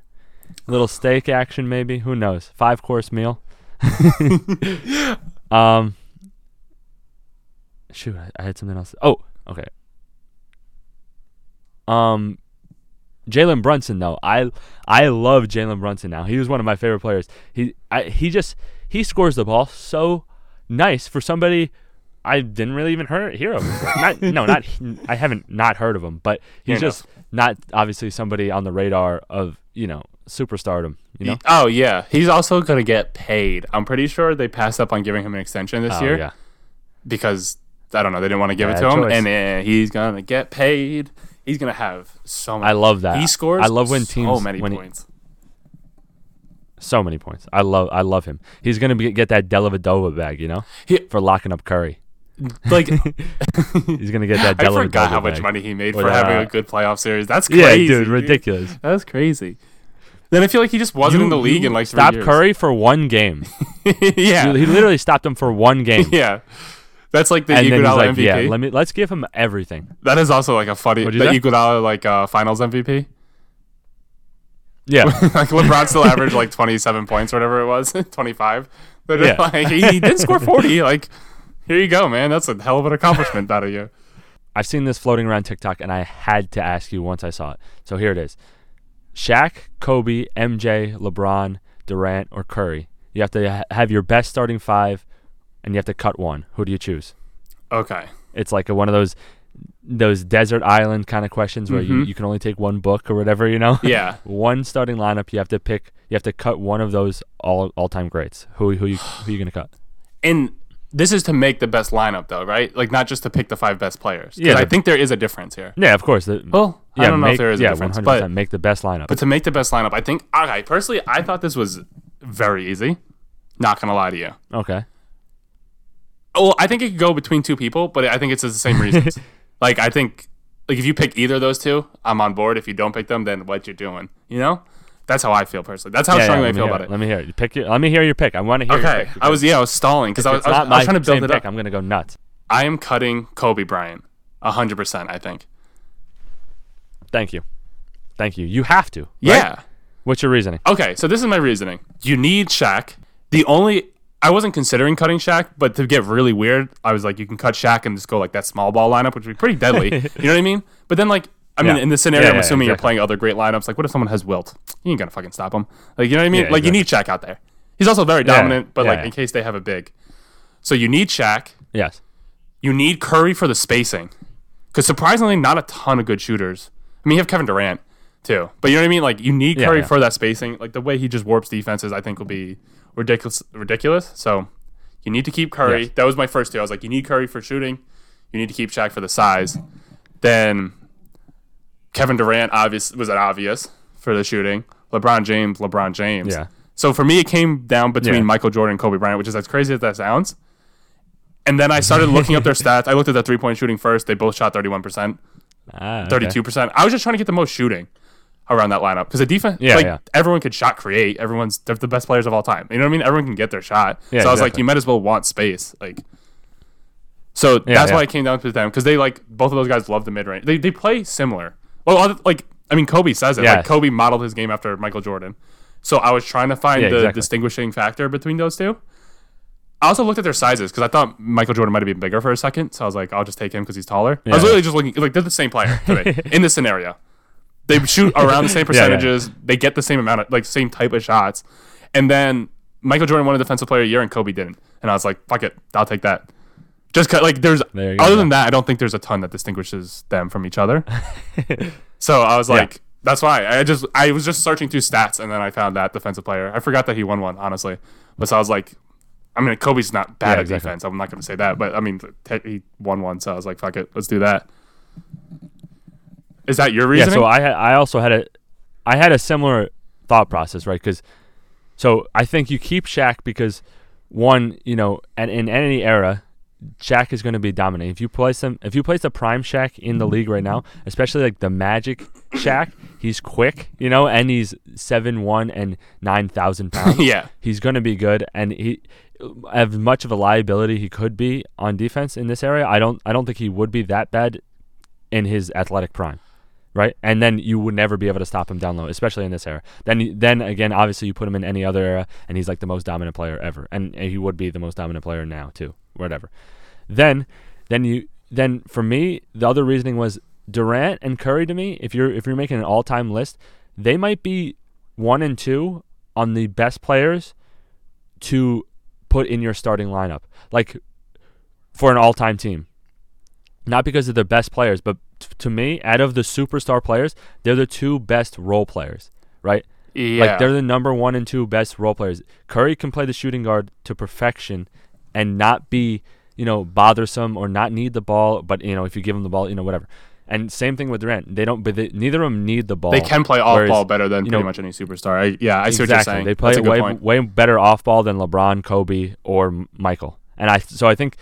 little steak action maybe. Who knows? Five course meal. um. Shoot, I, I had something else. Oh, okay. Um, Jalen Brunson though, I I love Jalen Brunson now. He was one of my favorite players. He I, he just he scores the ball so nice for somebody I didn't really even hear, hear of. Him. not, no, not I haven't not heard of him, but he's just not obviously somebody on the radar of you know superstardom. You know, Oh yeah, he's also gonna get paid. I'm pretty sure they passed up on giving him an extension this Oh, year yeah. because I don't know they didn't want to give it to him, choice. and uh, he's gonna get paid. He's gonna have so many. I love that. He scores. I love when teams. so many when he- points. so many points. I love I love him. He's gonna be, get that Dellavedova bag, you know, He- for locking up Curry. like He's gonna get that. I Dellavedova forgot how much bag. money he made Or for having a good playoff series. That's Yeah, crazy, dude, ridiculous. That's crazy. Then I feel like he just wasn't in the league in like three Stop. Curry for one game. yeah, He literally stopped him for one game. yeah. That's like the And Iguodala like, MVP. "Yeah, let me let's give him everything." that is also like a funny the say? Iguodala like uh, Finals MVP. Yeah, like LeBron still averaged like 27 points or whatever it was, 25. But Yeah. like he, he did score 40. Like here you go, man. That's a hell of an accomplishment out of you. I've seen this floating around TikTok, and I had to ask you once I saw it. So here it is: Shaq, Kobe, MJ, LeBron, Durant, or Curry. You have to ha- have your best starting five, and you have to cut one. Who do you choose? Okay. It's like a, one of those those desert island kind of questions where you, Mhm. you can only take one book or whatever, you know. Yeah. one starting lineup. You have to pick. You have to cut one of those all all time greats. Who who you who you gonna cut? And this is to make the best lineup though, right? Like not just to pick the five best players. Yeah, I think there is a difference here. Yeah, of course. The, Well, I yeah, don't know make, if there is yeah, a difference, 100%, but make the best lineup. but to make the best lineup, I think okay, personally I thought this was very easy. Not going to lie to you. okay. Well, I think it could go between two people, but I think it's the same reasons. like I think like if you pick either of those two, I'm on board. If you don't pick them, then what you're doing? You know? That's how I feel personally. That's how Yeah, yeah, strongly I feel about it. Let me hear it. Pick your, let me hear your pick. I want to hear your Okay. I was yeah, I was stalling because I was, I was, I was trying to build it pick. up. I'm gonna go nuts. I am cutting Kobe Bryant, hundred percent. I think. Thank you. Thank you. You have to. right? Yeah. What's your reasoning? Okay, so this is my reasoning. You need Shaq. The only I wasn't considering cutting Shaq, but to get really weird, I was like, you can cut Shaq and just go like that small ball lineup, which would be pretty deadly. you know what I mean? But then like. I mean, Yeah. in this scenario, Yeah, I'm yeah, assuming you're playing other great lineups. Like, what if someone has Wilt? You ain't gonna fucking stop him. Like, you know what I mean? Like, you need Shaq out there. He's also very dominant, but like in case they have a big. So you need Shaq. Yes. You need Curry for the spacing, because surprisingly, not a ton of good shooters. I mean, you have Kevin Durant too, but you know what I mean. Like, you need Curry for that spacing. Like the way he just warps defenses, I think will be ridiculous. Ridiculous. So you need to keep Curry. Yes. That was my first two. I was like, you need Curry for shooting. You need to keep Shaq for the size. Then Kevin Durant obvious was an obvious for the shooting. LeBron James, LeBron James. Yeah. So for me, it came down between Yeah. Michael Jordan and Kobe Bryant, which is as crazy as that sounds. And then I started looking up their stats. I looked at the three point shooting first. They both shot 31%, Ah, okay. 32%. I was just trying to get the most shooting around that lineup because the defense, Yeah, like yeah. everyone could shot create. Everyone's they're the best players of all time. You know what I mean? Everyone can get their shot. Yeah, so I was like, you might as well want space. Like, so Yeah, that's why I came down to them because they like both of those guys love the mid range. They they play similar. Well, like I mean, Kobe says it. Like Kobe modeled his game after Michael Jordan. So I was trying to find the exactly. distinguishing factor between those two. I also looked at their sizes because I thought Michael Jordan might have been bigger for a second. So I was like, I'll just take him because he's taller. I was literally just looking like they're the same player to me in this scenario. They shoot around the same Yeah, yeah. percentages. They get the same amount of like same type of shots. And then Michael Jordan won a defensive player of the year and Kobe didn't. And I was like, fuck it, I'll take that. Just 'cause, like there's There you go. other than that, I don't think there's a ton that distinguishes them from each other. so I was like, that's why I just I was just searching through stats and then I found that defensive player. I forgot that he won one honestly, but so I was like, I mean Kobe's not bad Yeah, at exactly. defense. I'm not going to say that, but I mean he won one, so I was like, fuck it, let's do that. Is that your reason? Yeah, so I I also had a I had a similar thought process, right? Because so I think you keep Shaq because one, you know, and in any era, Shaq is going to be dominant. If you place him, if you place a prime Shaq in the league right now, especially like the Magic Shaq, he's quick, you know, and he's seven one and nine thousand pounds. yeah, he's going to be good, and he as much of a liability he could be on defense in this area. I don't I don't think he would be that bad in his athletic prime, right? And then you would never be able to stop him down low, especially in this era. Then then again, obviously you put him in any other era, and he's like the most dominant player ever, and, he would be the most dominant player now too, whatever. Then then you then for me the other reasoning was Durant and Curry to me. If you're if you're making an all time list, they might be one and two on the best players to put in your starting lineup, like for an all-time team. Not because they're the best players, but t- to me, out of the superstar players, they're the two best role players, right? yeah. Like they're the number one and two best role players. Curry can play the shooting guard to perfection and not be, you know, bothersome or not need the ball, but you know, if you give him the ball, you know, whatever. And same thing with Durant. They don't, but they, neither of them need the ball. they can play off Whereas, ball better than pretty know- much any superstar. I, yeah, I see what exactly. you're saying. They play That's a good way point. way better off ball than LeBron, Kobe, or Michael. And I so I think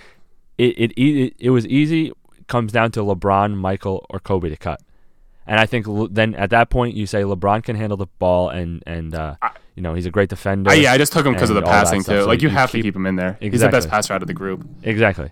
it it it, it was easy comes down to LeBron, Michael, or Kobe to cut. And I think l- then at that point you say LeBron can handle the ball and and uh, I- you know he's a great defender. I, yeah, I just took him because of the and all that passing too. So like you, you have to keep- keep him in there. He's the best passer out of the group. Exactly.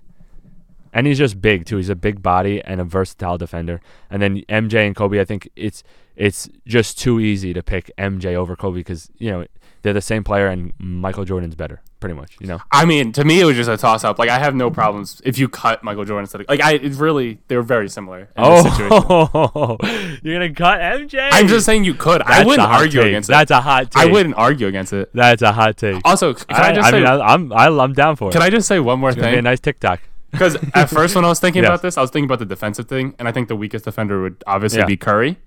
And he's just big too. He's a big body and a versatile defender. And then MJ and Kobe, I think it's it's just too easy to pick MJ over Kobe because you know they're the same player and Michael Jordan's better, pretty much. You know. I mean, to me, it was just a toss up. Like I have no problems if you cut Michael Jordan instead of like I. It's really they were very similar. In this oh, situation. Oh, you're gonna cut MJ? I'm just saying you could. I wouldn't argue take. against it. That's a hot take. I wouldn't argue against it. That's a hot take. Also, can I, I, just I say? mean, I, I'm I, I'm down for it. can I just say one more It's gonna be a thing? nice TikTok. Because at first, when I was thinking Yes. about this, I was thinking about the defensive thing, and I think the weakest defender would obviously Yeah. be Curry.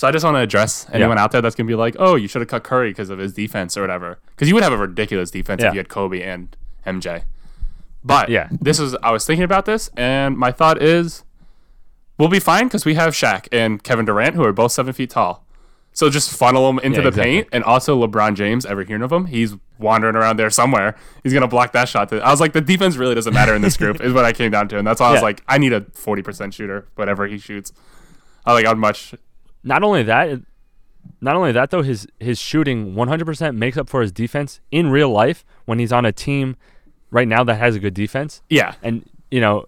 So I just want to address anyone out there that's gonna be like, "Oh, you should have cut Curry because of his defense or whatever." Because you would have a ridiculous defense Yeah. if you had Kobe and MJ. But Yeah. this is I was thinking about this, and my thought is, we'll be fine because we have Shaq and Kevin Durant, who are both seven feet tall. So just funnel them into Yeah, the exactly. paint, and also LeBron James. Ever hearing of him? He's wandering around there somewhere. He's gonna block that shot. I was like, the defense really doesn't matter in this group, is what I came down to, and that's why I was like, I need a forty percent shooter, whatever he shoots. I like, I'd much. Not only that, not only that though, his his shooting 100% makes up for his defense in real life when he's on a team right now that has a good defense. Yeah, And you know,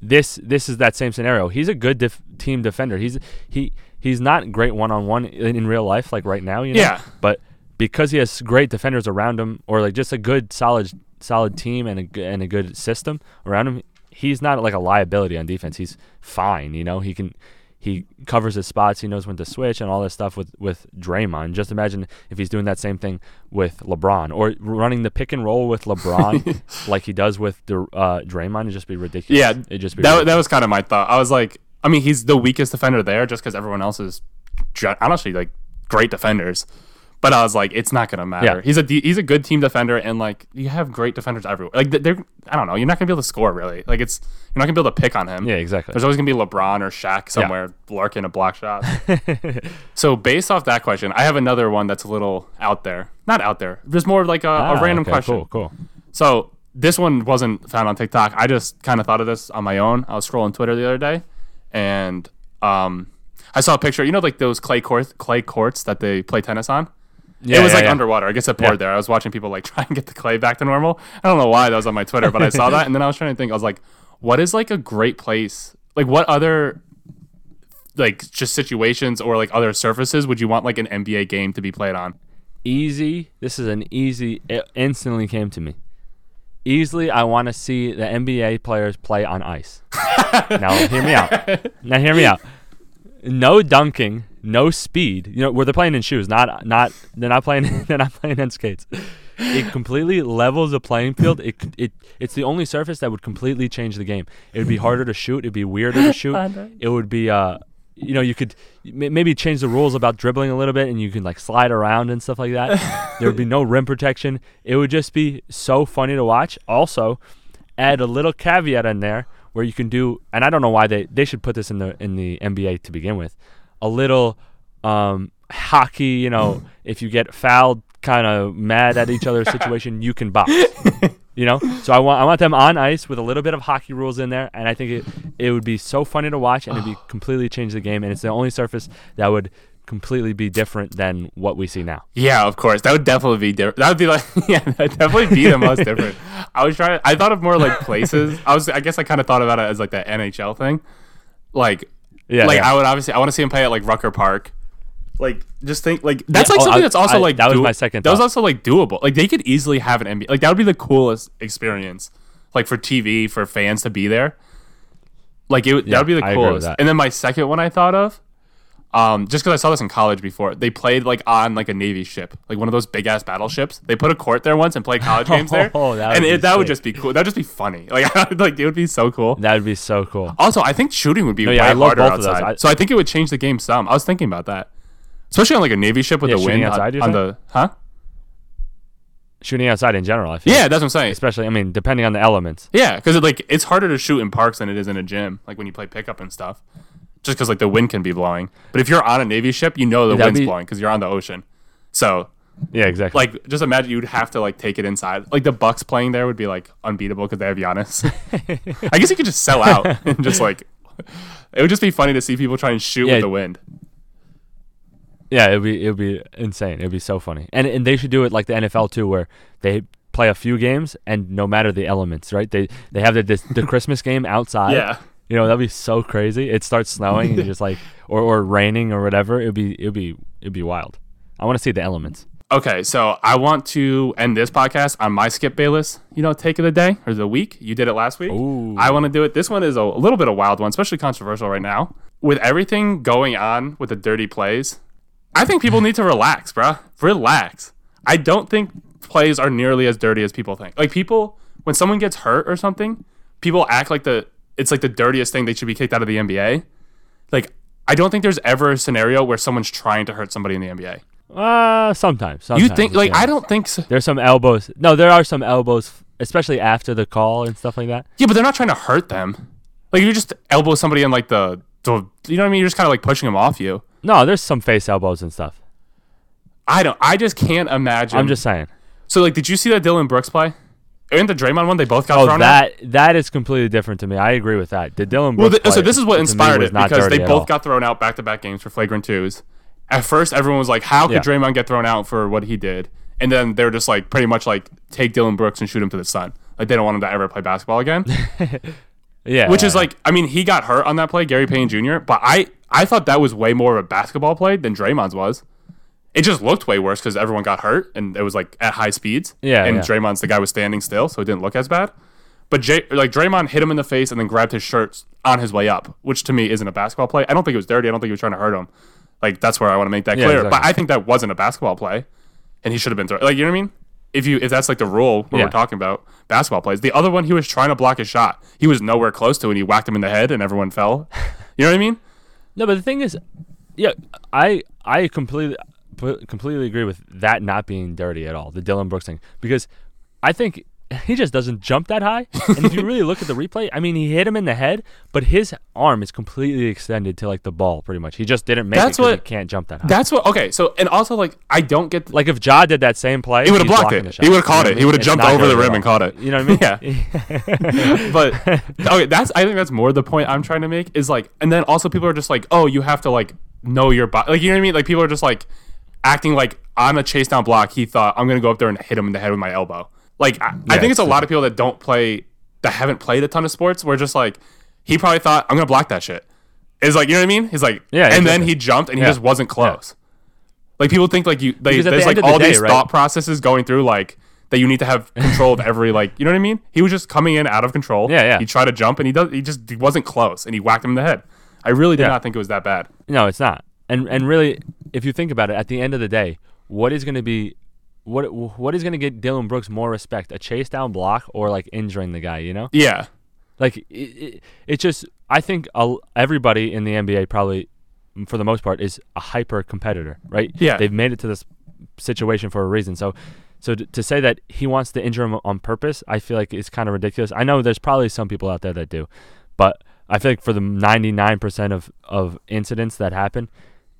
this this is that same scenario. He's a good def- team defender. He's he he's not great one on one in real life like right now. You know? Yeah. But because he has great defenders around him, or like just a good solid solid team and a and a good system around him, he's not like a liability on defense. He's fine. You know, he can. He covers his spots. He knows when to switch and all this stuff with with Draymond. Just imagine if he's doing that same thing with LeBron or running the pick and roll with LeBron like he does with the uh, Draymond. It'd just be ridiculous. yeah. It'd just be that. ridiculous. That was kind of my thought. I was like, I mean, he's the weakest defender there, just because everyone else is honestly like great defenders. But I was like, it's not gonna matter. Yeah. He's a he's a good team defender, and like you have great defenders everywhere. Like they're, I don't know, you're not gonna be able to score really. Like it's you're not gonna be able to pick on him. yeah, exactly. There's always gonna be LeBron or Shaq somewhere lurking a block shot. so based off that question, I have another one that's a little out there. Not out there. Just more like a, Ah, a random okay, question. Cool, cool. So this one wasn't found on TikTok. I just kind of thought of this on my own. I was scrolling Twitter the other day, and um, I saw a picture. You know, like those clay courts, clay courts that they play tennis on. Yeah, it was yeah, like yeah. underwater. I guess it poured there. I was watching people like try and get the clay back to normal. I don't know why that was on my Twitter, but I saw that, and then I was trying to think. I was like, what is like a great place? Like, what other like just situations or like other surfaces would you want like an NBA game to be played on? Easy. This is an easy. It instantly came to me. Easily, I want to see the NBA players play on ice. now, hear me out. Now, hear me out. No dunking, no speed. You know, where they're playing in shoes, not not they're not playing they're not playing in skates. It completely levels the playing field. It it it's the only surface that would completely change the game. It would be harder to shoot. It'd be weirder to shoot. It would be uh you know, you could maybe change the rules about dribbling a little bit, and you can like slide around and stuff like that. there would be no rim protection. It would just be so funny to watch. Also, add a little caveat in there where you can do, and I don't know why they they should put this in the in the NBA to begin with, a little um, hockey. You know, if you get fouled, kind of mad at each other situation, you can box. You know, so I want I want them on ice with a little bit of hockey rules in there, and I think it it would be so funny to watch, and it'd be completely change the game, and it's the only surface that would completely be different than what we see now. Yeah, of course. That would definitely be different. That would be like, yeah, that would definitely be the most different. I was trying. I thought of more like places. I was. I guess I kind of thought about it as like the NHL thing. Like, Yeah, like yeah. I would obviously. I want to see him play at like Rucker Park. Like, just think like that's Yeah, like something I- that's also I- like that was do- my second That was also like doable. Like they could easily have an NBA. Like that would be the coolest experience. Like for TV for fans to be there. Like it, would that would be the I agree with coolest. And then my second one I thought of, um, just because I saw this in college before, they played like on like a navy ship, like one of those big ass battleships. They put a court there once and played college games there, Oh, that would and be it, that would just be cool. That would just be funny. Like, like it would be so cool. That would be so cool. Also, I think shooting would be No, yeah, I love harder both of those. I- so I think it would change the game some. I was thinking about that, especially on like a navy ship with Yeah, the wind outside, on, on the huh? Shooting outside in general, I feel. Yeah, that's what I'm saying. Especially, I mean, depending on the elements. Yeah, because it, like it's harder to shoot in parks than it is in a gym, like when you play pickup and stuff. Just because like the wind can be blowing, but if you're on a navy ship, you know the That'd wind's be- blowing because you're on the ocean. So Yeah, exactly. like just imagine you'd have to like take it inside. Like the Bucks playing there would be like unbeatable because they have Giannis. I guess you could just sell out and just like it would just be funny to see people try and shoot Yeah. with the wind. Yeah, it'd be it'd be insane. It'd be so funny, and and they should do it like the NFL too, where they play a few games and no matter the elements, right? They they have the this, the Christmas game outside. Yeah. You know that'd be so crazy. It starts snowing and just like or or raining or whatever. It'd be it'd be it'd be wild. I want to see the elements. Okay, so I want to end this podcast on my Skip Bayless, you know, take of the day or the week. You did it last week. Ooh. I want to do it. This one is a, a little bit of a wild one, especially controversial right now. With everything going on with the dirty plays, I think people need to relax, bruh. Relax. I don't think plays are nearly as dirty as people think. Like people, when someone gets hurt or something, people act like the it's like the dirtiest thing they should be kicked out of the NBA. Like I don't think there's ever a scenario where someone's trying to hurt somebody in the NBA. Uh, sometimes. sometimes You think like yeah. I don't think so. There's some elbows. No, there are some elbows, especially after the call and stuff like that. Yeah, but they're not trying to hurt them. Like you just elbow somebody in like the, the you know what I mean? You're just kind of like pushing them off you. No, there's some face elbows and stuff. I don't. I just can't imagine. I'm just saying. so like, did you see that Dillon Brooks play? And the Draymond one, they both got Oh, thrown out. that that is completely different to me. I agree with that. The Dillon Well, Brooks th- so this is what inspired it because they both got thrown out back to back games for flagrant twos. At first, everyone was like, "How could Yeah. Draymond get thrown out for what he did?" And then they're just like, pretty much like, take Dillon Brooks and shoot him to the sun. Like they don't want him to ever play basketball again. yeah, Which is like, I mean, he got hurt on that play, Gary Payton Jr. But I, I thought that was way more of a basketball play than Draymond's was. It just looked way worse because everyone got hurt and it was like at high speeds. Yeah, and yeah. Draymond's the guy was standing still, so it didn't look as bad. But Jay, like Draymond hit him in the face and then grabbed his shirt on his way up, which to me isn't a basketball play. I don't think it was dirty. I don't think he was trying to hurt him. Like that's where I want to make that Yeah, clear. exactly. But I think that wasn't a basketball play, and he should have been thrown. Like you know what I mean? If you if that's like the rule Yeah. we're talking about basketball plays, the other one he was trying to block his shot. He was nowhere close to, and he whacked him in the head, and everyone fell. You know what I mean? No, but the thing is, yeah, I I completely completely agree with that not being dirty at all. The Dillon Brooks thing because I think he just doesn't jump that high. and if you really look at the replay, I mean, he hit him in the head, but his arm is completely extended to like the ball, pretty much. He just didn't make That's it what- he can't jump that high. That's what. Okay, so and also like I don't get. like if Ja did that same play, He would've blocked it. He would've caught You know it. He would've jumped over the rim and caught it. You know what I mean? Yeah. but okay, that's I think that's more the point I'm trying to make is like, and then also people are just like, oh, you have to like know your body, like you know what I mean? Like people are just like acting like on a chase down block. He thought I'm gonna go up there and hit him in the head with my elbow. Like I, I think it's a lot of people that don't play, that haven't played a ton of sports. Where just like he probably thought I'm gonna block that shit. Is like you know what I mean? He's like Yeah, and then he jumped and he Yeah. just wasn't close. Like people think like you they, there's the like of the all day, these right? thought processes going through like that you need to have control of every like you know what I mean? He was just coming in out of control. Yeah, yeah. He tried to jump and he does he just he wasn't close and he whacked him in the head. I really did Yeah. not think it was that bad. No, it's not. And and really, if you think about it, at the end of the day, what is going to be, what what is going to get Dillon Brooks more respect? A chase down block or like injuring the guy? You know, Yeah. like it, it, it just. I think everybody in the NBA probably, for the most part, is a hyper competitor, right? Yeah. they've made it to this situation for a reason. So. So to, to say that he wants to injure him on purpose, I feel like it's kind of ridiculous. I know there's probably some people out there that do, but I feel like for the 99% of, of incidents that happen,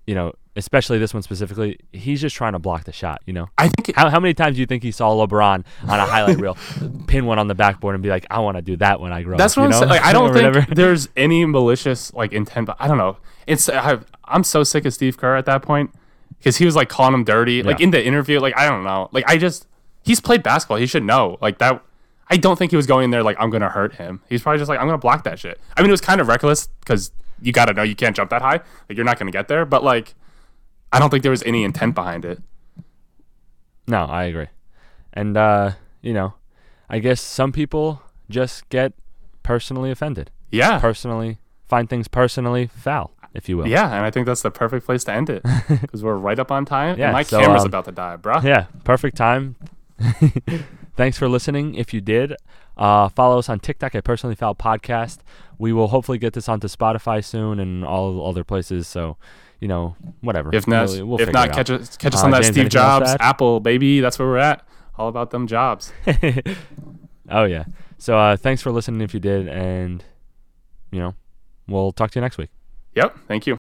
you know, especially this one specifically, he's just trying to block the shot, you know? I think How, how many times do you think he saw LeBron on a highlight reel pin one on the backboard and be like, I want to do that when I grow That's up? That's what I'm know? saying. Like, I don't think whatever. there's any malicious like intent. But I don't know. It's I, I'm so sick of Steve Kerr at that point because he was like calling him dirty, like in the interview. Like I don't know. Like I just he's played basketball. He should know. Like that. I don't think he was going in there like I'm gonna hurt him. He's probably just like I'm gonna block that shit. I mean, it was kind of reckless because you got to know you can't jump that high. Like you're not gonna get there. But like, I don't think there was any intent behind it. No, I agree. And, uh, you know, I guess some people just get personally offended, Yeah. personally, find things personally foul, if you will. yeah, and I think that's the perfect place to end it because we're right up on time. Yeah, my so, camera's um, about to die, bruh. Yeah, perfect time. Thanks for listening. If you did, uh, follow us on TikTok at Personally Foul Podcast. We will hopefully get this onto Spotify soon and all other places. So, you know, whatever. If not, We'll- we'll if not, catch us, catch us Uh, on that James, Steve anything else to Jobs? Apple, baby. That's where we're at. All about them jobs. oh yeah. So uh, thanks for listening. If you did, and you know, we'll talk to you next week. Yep. Thank you.